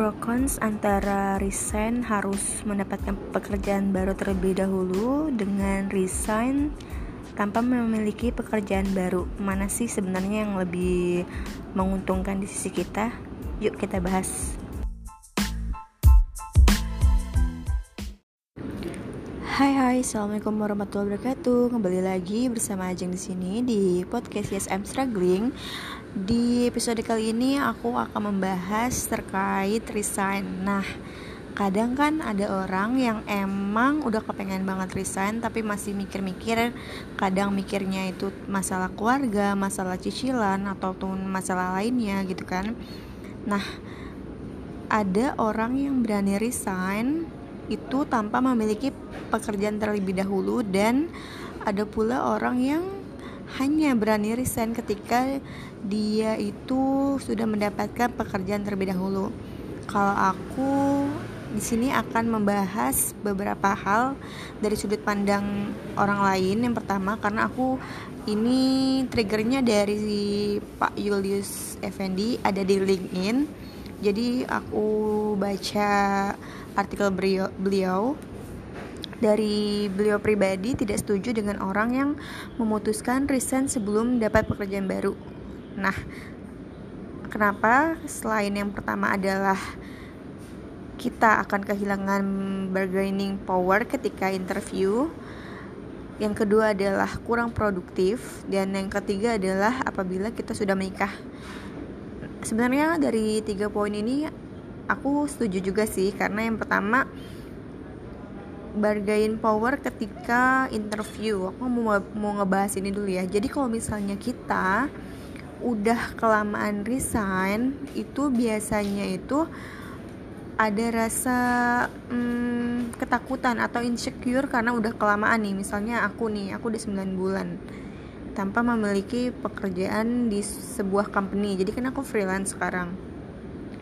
pro cons antara resign harus mendapatkan pekerjaan baru terlebih dahulu dengan resign tanpa memiliki pekerjaan baru. Mana sih sebenarnya yang lebih menguntungkan di sisi kita? Yuk kita bahas. Hai hai, assalamualaikum warahmatullahi wabarakatuh. Kembali lagi bersama Ajeng di sini di podcast Yes I'm Struggling. Di episode kali ini aku akan membahas terkait resign. Nah, kadang kan ada orang yang emang udah kepengen banget resign tapi masih mikir-mikir kadang mikirnya itu masalah keluarga, masalah cicilan ataupun masalah lainnya gitu kan. Nah, ada orang yang berani resign itu tanpa memiliki pekerjaan terlebih dahulu dan ada pula orang yang hanya berani resign ketika dia itu sudah mendapatkan pekerjaan terlebih dahulu. Kalau aku di sini akan membahas beberapa hal dari sudut pandang orang lain. Yang pertama karena aku ini triggernya dari Pak Julius Effendi ada di LinkedIn. Jadi aku baca artikel beliau, beliau dari beliau pribadi tidak setuju dengan orang yang memutuskan resign sebelum dapat pekerjaan baru. Nah, kenapa? Selain yang pertama adalah kita akan kehilangan bargaining power ketika interview. Yang kedua adalah kurang produktif dan yang ketiga adalah apabila kita sudah menikah. Sebenarnya dari tiga poin ini aku setuju juga sih karena yang pertama bargain power ketika interview. Aku mau mau ngebahas ini dulu ya. Jadi kalau misalnya kita udah kelamaan resign itu biasanya itu ada rasa hmm, ketakutan atau insecure karena udah kelamaan nih. Misalnya aku nih aku udah 9 bulan tanpa memiliki pekerjaan di sebuah company. Jadi kan aku freelance sekarang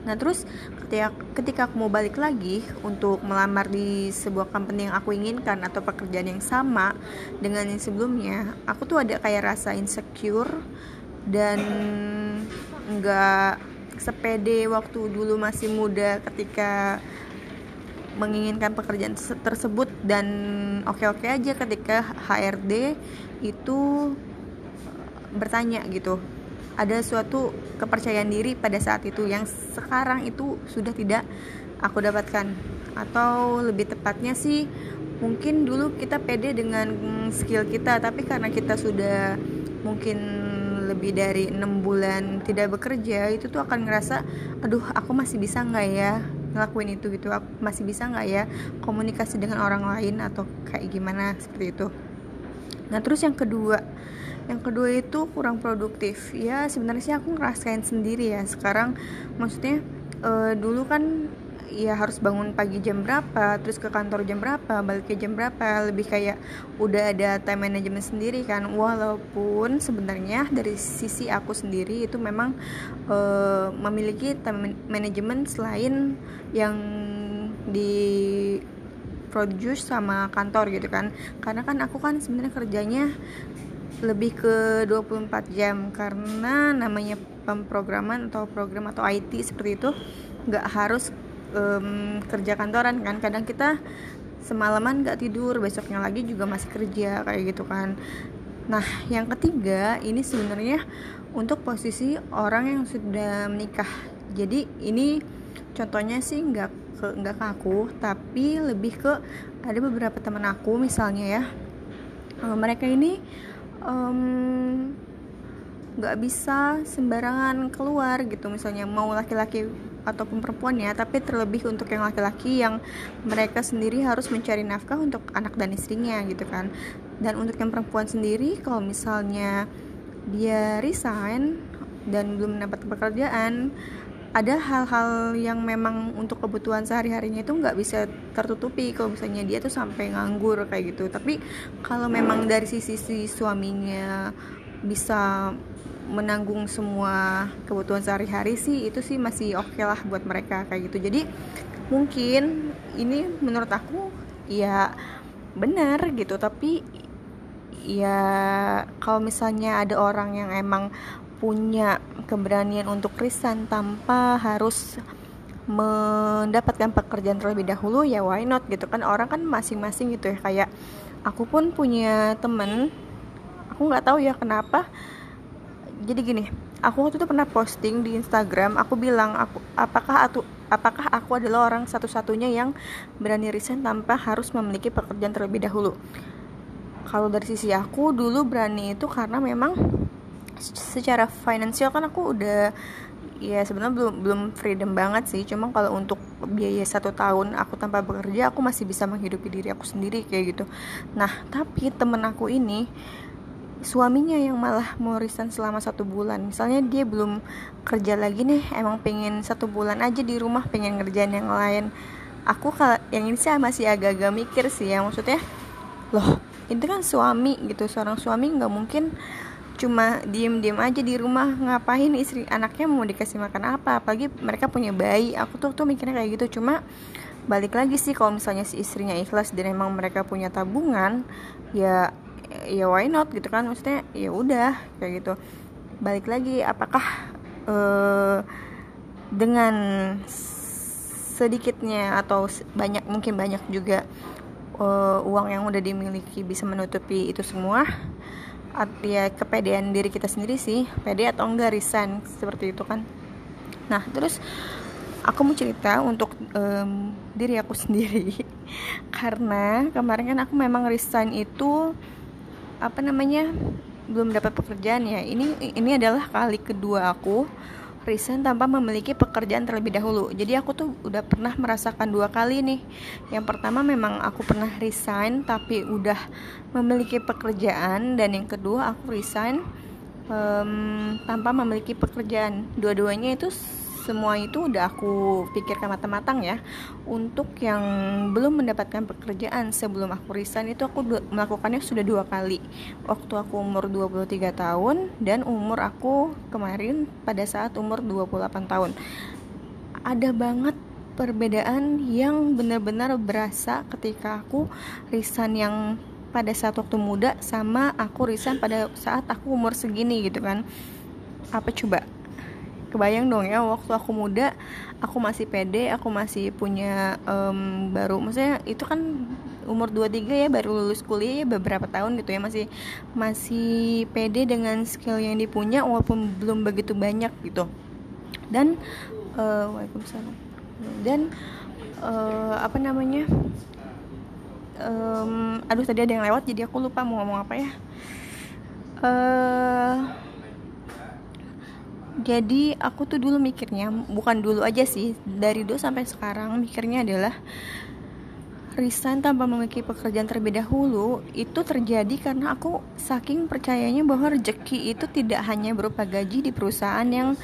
Nah terus ketika ketika aku mau balik lagi untuk melamar di sebuah company yang aku inginkan atau pekerjaan yang sama dengan yang sebelumnya, aku tuh ada kayak rasa insecure dan nggak sepede waktu dulu masih muda ketika menginginkan pekerjaan tersebut. Dan oke-oke aja ketika HRD itu bertanya gitu ada suatu kepercayaan diri pada saat itu yang sekarang itu sudah tidak aku dapatkan. Atau lebih tepatnya sih mungkin dulu kita pede dengan skill kita tapi karena kita sudah mungkin lebih dari enam bulan tidak bekerja itu tuh akan ngerasa aduh aku masih bisa nggak ya ngelakuin itu gitu? Aku masih bisa nggak ya komunikasi dengan orang lain atau kayak gimana? Seperti itu. Nah terus yang kedua yang kedua itu kurang produktif. Ya sebenarnya sih aku ngerasain sendiri ya. Sekarang maksudnya uh, dulu kan ya harus bangun pagi jam berapa terus ke kantor jam berapa balik ke jam berapa. Lebih kayak udah ada time management sendiri kan. Walaupun sebenarnya dari sisi aku sendiri itu memang uh, memiliki time management selain yang di produce sama kantor gitu kan. Karena kan aku kan sebenarnya kerjanya lebih ke 24 jam karena namanya pemrograman atau program atau IT seperti itu nggak harus um, kerja kantoran kan. Kadang kita semalaman nggak tidur besoknya lagi juga masih kerja kayak gitu kan. Nah yang ketiga ini sebenarnya untuk posisi orang yang sudah menikah. Jadi ini contohnya sih nggak ke nggak ke aku tapi lebih ke ada beberapa teman aku misalnya ya. Mereka ini nggak um, bisa sembarangan keluar gitu misalnya mau laki-laki ataupun perempuan ya tapi terlebih untuk yang laki-laki yang mereka sendiri harus mencari nafkah untuk anak dan istrinya gitu kan. Dan untuk yang perempuan sendiri kalau misalnya dia resign dan belum mendapat pekerjaan ada hal-hal yang memang untuk kebutuhan sehari-harinya itu nggak bisa tertutupi. Kalau misalnya dia tuh sampai nganggur kayak gitu. Tapi kalau memang dari sisi si suaminya bisa menanggung semua kebutuhan sehari-hari sih itu sih masih oke okay lah buat mereka kayak gitu. Jadi mungkin ini menurut aku ya benar gitu. Tapi ya kalau misalnya ada orang yang emang punya keberanian untuk resign tanpa harus mendapatkan pekerjaan terlebih dahulu ya why not gitu kan? Orang kan masing-masing gitu ya kayak aku pun punya temen aku nggak tahu ya kenapa. Jadi gini aku waktu itu pernah posting di Instagram aku bilang aku apakah aku apakah aku adalah orang satu-satunya yang berani resign tanpa harus memiliki pekerjaan terlebih dahulu? Kalau dari sisi aku dulu berani itu karena memang secara finansial kan aku udah ya sebenarnya belum belum freedom banget sih. Cuma kalau untuk biaya satu tahun aku tanpa bekerja aku masih bisa menghidupi diri aku sendiri kayak gitu. Nah tapi temen aku ini suaminya yang malah mau resign selama satu bulan. Misalnya dia belum kerja lagi nih emang pengen satu bulan aja di rumah pengen ngerjain yang lain. Aku kalau yang ini sih masih agak-agak mikir sih ya maksudnya loh itu kan suami gitu seorang suami nggak mungkin cuma diem-diem aja di rumah ngapain istri anaknya mau dikasih makan apa? Apalagi mereka punya bayi. Aku tuh tuh mikirnya kayak gitu. Cuma balik lagi sih kalau misalnya si istrinya ikhlas dan emang mereka punya tabungan ya ya why not gitu kan? Maksudnya ya udah kayak gitu. Balik lagi apakah uh, dengan sedikitnya atau banyak mungkin banyak juga uh, uang yang udah dimiliki bisa menutupi itu semua ya kepedean diri kita sendiri sih. Pede atau enggak resign. Seperti itu kan. Nah terus aku mau cerita untuk um, diri aku sendiri. Karena kemarin kan aku memang resign itu apa namanya belum dapat pekerjaan ya. Ini ini adalah kali kedua aku resign tanpa memiliki pekerjaan terlebih dahulu. Jadi aku tuh udah pernah merasakan dua kali nih. Yang pertama memang aku pernah resign tapi udah memiliki pekerjaan dan yang kedua aku resign um, tanpa memiliki pekerjaan. Dua-duanya itu semua itu udah aku pikirkan matang-matang ya. Untuk yang belum mendapatkan pekerjaan sebelum aku resign itu aku melakukannya sudah dua kali. Waktu aku umur 23 tahun dan umur aku kemarin pada saat umur 28 tahun. Ada banget perbedaan yang benar-benar berasa ketika aku resign yang pada saat waktu muda sama aku resign pada saat aku umur segini gitu kan. Apa coba kebayang dong ya waktu aku muda aku masih pede aku masih punya um, baru maksudnya itu kan umur 23 ya baru lulus kuliah ya beberapa tahun gitu ya masih masih pede dengan skill yang dipunya walaupun belum begitu banyak gitu. Dan uh, waalaikumsalam. Dan uh, apa namanya um, aduh tadi ada yang lewat jadi aku lupa mau ngomong apa ya. Uh, jadi aku tuh dulu mikirnya bukan dulu aja sih dari dulu sampai sekarang mikirnya adalah resign tanpa memiliki pekerjaan terlebih dahulu itu terjadi karena aku saking percayanya bahwa rezeki itu tidak hanya berupa gaji di perusahaan yang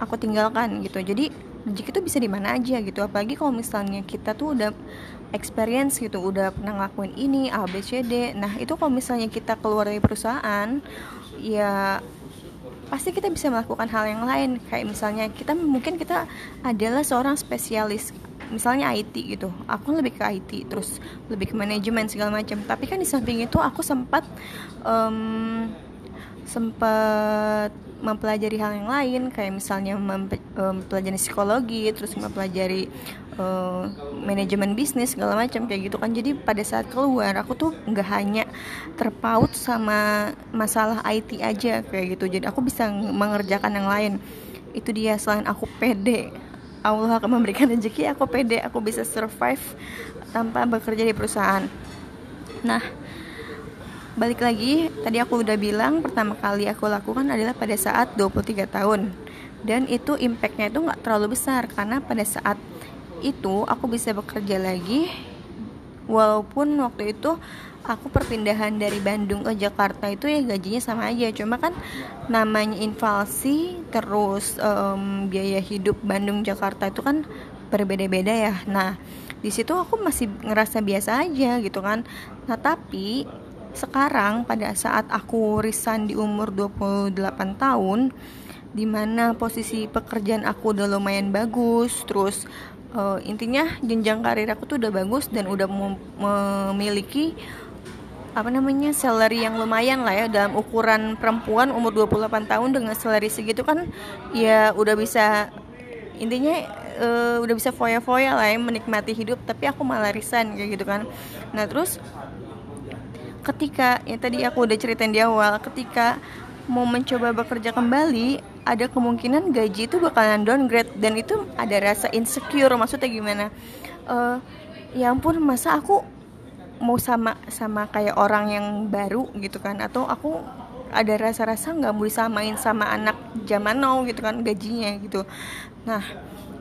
aku tinggalkan gitu. Jadi rezeki itu bisa di mana aja gitu. Apalagi kalau misalnya kita tuh udah experience gitu udah pernah ngelakuin ini A B C D. Nah itu kalau misalnya kita keluar dari perusahaan ya pasti kita bisa melakukan hal yang lain. Kayak misalnya kita mungkin kita adalah seorang spesialis misalnya IT gitu. Aku lebih ke IT terus lebih ke manajemen segala macam. Tapi kan di samping itu aku sempat um, sempat mempelajari hal yang lain kayak misalnya mempelajari psikologi terus mempelajari uh, manajemen bisnis segala macam kayak gitu kan. Jadi pada saat keluar aku tuh nggak hanya terpaut sama masalah IT aja kayak gitu. Jadi aku bisa mengerjakan yang lain. Itu dia selain aku pede. Allah akan memberikan rezeki aku pede. Aku bisa survive tanpa bekerja di perusahaan. Nah balik lagi tadi aku udah bilang pertama kali aku lakukan adalah pada saat 23 tahun. Dan itu impactnya itu nggak terlalu besar karena pada saat itu aku bisa bekerja lagi walaupun waktu itu aku perpindahan dari Bandung ke Jakarta itu ya gajinya sama aja. Cuma kan namanya inflasi terus um, biaya hidup Bandung Jakarta itu kan berbeda-beda ya. Nah di situ aku masih ngerasa biasa aja gitu kan. Nah tapi sekarang pada saat aku resign di umur 28 tahun di mana posisi pekerjaan aku udah lumayan bagus terus uh, intinya jenjang karir aku tuh udah bagus dan udah memiliki apa namanya salary yang lumayan lah ya dalam ukuran perempuan umur 28 tahun dengan salary segitu kan ya udah bisa intinya uh, udah bisa foya-foya lah ya menikmati hidup tapi aku malah resign kayak gitu kan. Nah terus ketika ya tadi aku udah ceritain di awal ketika mau mencoba bekerja kembali ada kemungkinan gaji itu bakalan downgrade dan itu ada rasa insecure maksudnya gimana? Uh, ya ampun masa aku mau sama sama kayak orang yang baru gitu kan? Atau aku ada rasa-rasa nggak mau disamain sama anak zaman now gitu kan gajinya gitu. Nah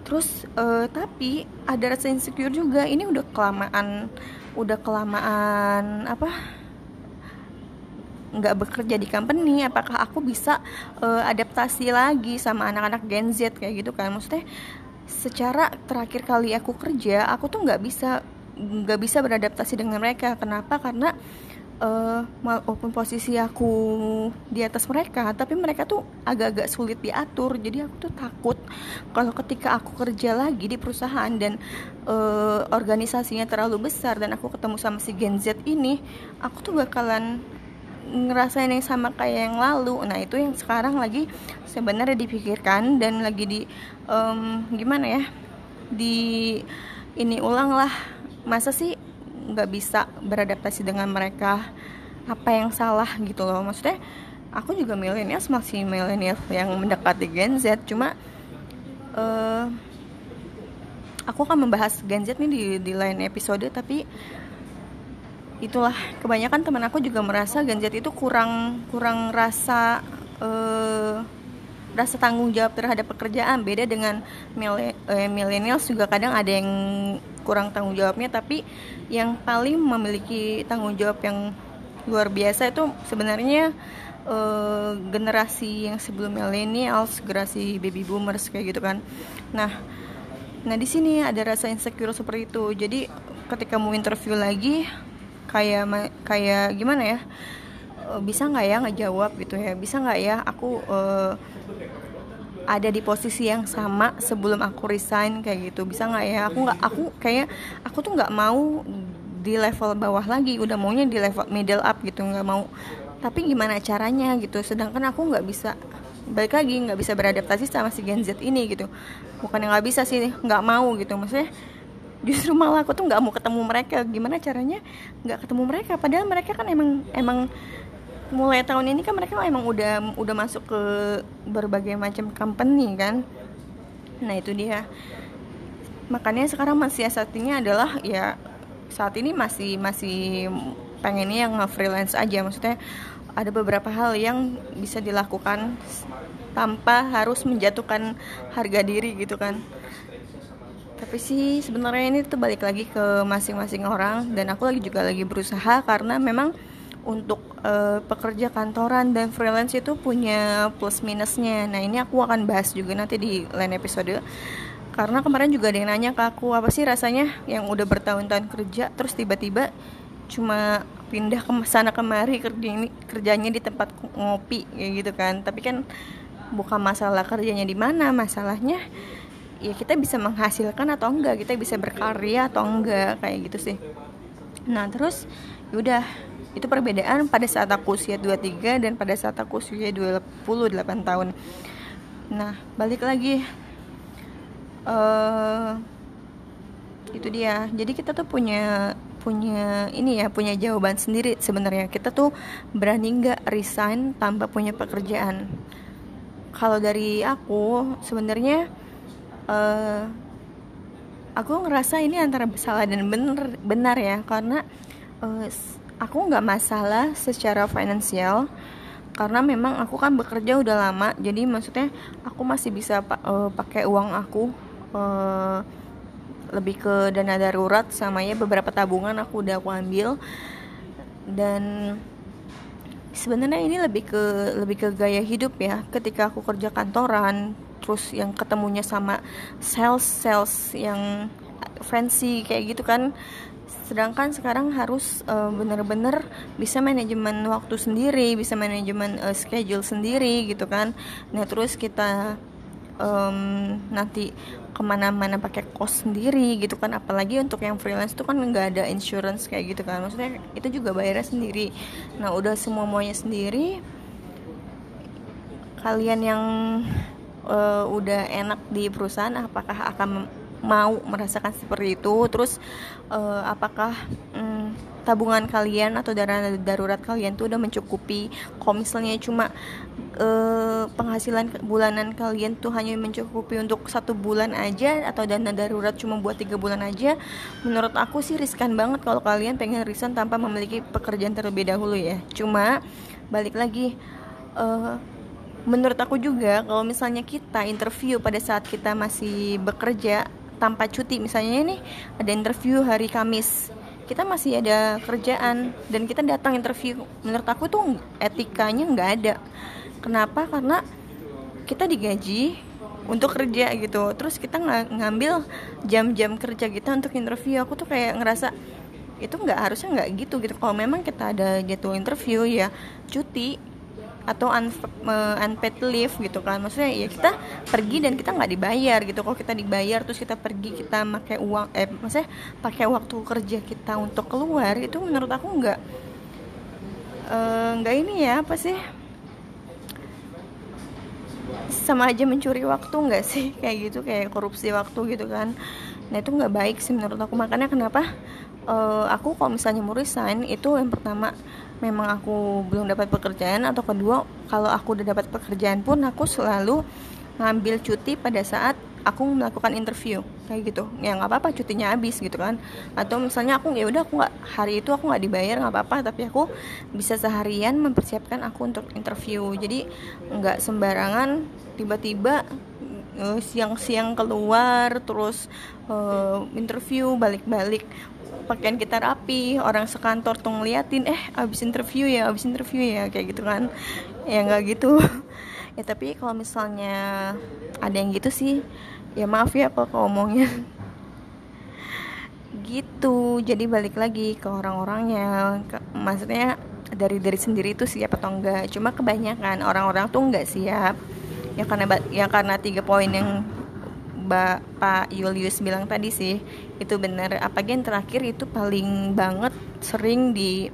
terus uh, tapi ada rasa insecure juga. Ini udah kelamaan udah kelamaan apa nggak bekerja di company apakah aku bisa uh, adaptasi lagi sama anak-anak Gen Z kayak gitu kan? Maksudnya secara terakhir kali aku kerja aku tuh nggak bisa nggak bisa beradaptasi dengan mereka. Kenapa? Karena uh, walaupun posisi aku di atas mereka tapi mereka tuh agak-agak sulit diatur. Jadi aku tuh takut kalau ketika aku kerja lagi di perusahaan dan uh, organisasinya terlalu besar dan aku ketemu sama si Gen Z ini aku tuh bakalan ngerasain yang sama kayak yang lalu. Nah itu yang sekarang lagi sebenarnya dipikirkan dan lagi di um, gimana ya di ini ulang lah. Masa sih nggak bisa beradaptasi dengan mereka apa yang salah gitu loh. Maksudnya aku juga milenial masih milenial yang mendekati Gen Z. Cuma uh, aku akan membahas Gen Z nih di di lain episode tapi itulah kebanyakan teman aku juga merasa Gen itu kurang kurang rasa uh, rasa tanggung jawab terhadap pekerjaan. Beda dengan eh, millennials juga kadang ada yang kurang tanggung jawabnya tapi yang paling memiliki tanggung jawab yang luar biasa itu sebenarnya uh, generasi yang sebelum millennials generasi baby boomers kayak gitu kan. Nah nah di sini ada rasa insecure seperti itu. Jadi ketika mau interview lagi kayak kayak gimana ya? Eh, bisa nggak ya ngejawab gitu ya? Bisa nggak ya aku uh, ada di posisi yang sama sebelum aku resign kayak gitu? Bisa nggak ya? Aku nggak aku kayak aku tuh nggak mau di level bawah lagi. Udah maunya di level middle up gitu nggak mau. Tapi gimana caranya gitu? Sedangkan aku nggak bisa balik lagi nggak bisa beradaptasi sama si Gen Z ini gitu. Bukan yang nggak bisa sih nggak mau gitu. Maksudnya justru malah aku tuh nggak mau ketemu mereka. Gimana caranya nggak ketemu mereka? Padahal mereka kan emang emang mulai tahun ini kan mereka emang udah udah masuk ke berbagai macam company kan. Nah itu dia. Makanya sekarang masih satunya adalah ya saat ini masih masih pengennya yang freelance aja. Maksudnya ada beberapa hal yang bisa dilakukan tanpa harus menjatuhkan harga diri gitu kan tapi sih sebenarnya ini tuh balik lagi ke masing-masing orang dan aku lagi juga lagi berusaha karena memang untuk uh, pekerja kantoran dan freelance itu punya plus minusnya. Nah ini aku akan bahas juga nanti di lain episode. Karena kemarin juga ada yang nanya ke aku apa sih rasanya yang udah bertahun-tahun kerja terus tiba-tiba cuma pindah ke sana kemari kerja ini kerjanya di tempat ngopi kayak gitu kan. Tapi kan bukan masalah kerjanya di mana, masalahnya ya kita bisa menghasilkan atau enggak, kita bisa berkarya atau enggak kayak gitu sih. Nah, terus yaudah itu perbedaan pada saat aku usia 23 dan pada saat aku usia 28 tahun. Nah balik lagi uh, itu dia. Jadi kita tuh punya punya ini ya punya jawaban sendiri sebenarnya. Kita tuh berani nggak resign tanpa punya pekerjaan. Kalau dari aku sebenarnya uh, aku ngerasa ini antara salah dan benar benar ya karena uh, aku nggak masalah secara finansial karena memang aku kan bekerja udah lama jadi maksudnya aku masih bisa uh, pakai uang aku uh, lebih ke dana darurat sama ya beberapa tabungan aku udah aku ambil dan sebenarnya ini lebih ke lebih ke gaya hidup ya. Ketika aku kerja kantoran terus yang ketemunya sama sales sales yang fancy kayak gitu kan. Sedangkan sekarang harus uh, bener-bener bisa manajemen waktu sendiri bisa manajemen uh, schedule sendiri gitu kan. Nah terus kita um, nanti ke mana-mana pakai kos sendiri gitu kan. Apalagi untuk yang freelance itu kan nggak ada insurance kayak gitu kan. Maksudnya itu juga bayarnya sendiri. Nah udah semua semuanya sendiri kalian yang uh, udah enak di perusahaan apakah akan mau merasakan seperti itu? Terus uh, apakah um, tabungan kalian atau dana darurat kalian tuh udah mencukupi. Kalau misalnya cuma uh, penghasilan bulanan kalian tuh hanya mencukupi untuk satu bulan aja atau dana darurat cuma buat tiga bulan aja menurut aku sih riskan banget kalau kalian pengen resign tanpa memiliki pekerjaan terlebih dahulu ya. Cuma balik lagi uh, menurut aku juga kalau misalnya kita interview pada saat kita masih bekerja tanpa cuti misalnya ini ada interview hari Kamis kita masih ada kerjaan dan kita datang interview. Menurut aku tuh etikanya nggak ada. Kenapa? Karena kita digaji untuk kerja gitu. Terus kita ng ngambil jam-jam kerja kita untuk interview. Aku tuh kayak ngerasa itu nggak harusnya nggak gitu gitu. Kalau memang kita ada jadwal interview ya cuti atau un, unpaid leave gitu kan. Maksudnya ya kita pergi dan kita nggak dibayar gitu. Kalau kita dibayar terus kita pergi kita pakai uang eh maksudnya pakai waktu kerja kita untuk keluar itu menurut aku nggak eh, nggak uh, ini ya apa sih? Sama aja mencuri waktu nggak sih? Kayak gitu kayak korupsi waktu gitu kan. Nah itu nggak baik sih menurut aku. Makanya kenapa uh, aku kalau misalnya mau resign itu yang pertama memang aku belum dapat pekerjaan atau kedua kalau aku udah dapat pekerjaan pun aku selalu ngambil cuti pada saat aku melakukan interview. Kayak gitu. Ya nggak apa-apa cutinya habis gitu kan. Atau misalnya aku ya udah aku nggak hari itu aku nggak dibayar nggak apa-apa tapi aku bisa seharian mempersiapkan aku untuk interview. Jadi nggak sembarangan tiba-tiba siang-siang keluar terus uh, interview balik-balik. Pakaian kita rapi orang sekantor tuh ngeliatin eh abis interview ya abis interview ya kayak gitu kan. Ya nggak gitu. Ya tapi kalau misalnya ada yang gitu sih ya maaf ya kalau ngomongnya gitu. Jadi balik lagi ke orang-orangnya. Maksudnya dari dari sendiri itu siap atau enggak cuma kebanyakan orang-orang tuh enggak siap ya karena ya karena tiga poin yang Pak Julius bilang tadi sih itu benar. Apalagi yang terakhir itu paling banget sering di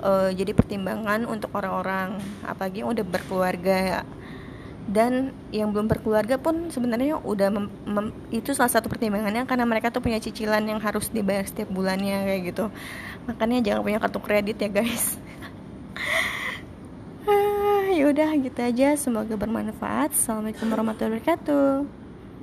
uh, jadi pertimbangan untuk orang-orang apalagi yang udah berkeluarga. Dan yang belum berkeluarga pun sebenarnya udah mem, mem, itu salah satu pertimbangannya karena mereka tuh punya cicilan yang harus dibayar setiap bulannya kayak gitu. Makanya jangan punya kartu kredit ya guys ah, ya udah gitu aja. Semoga bermanfaat. Assalamualaikum warahmatullahi wabarakatuh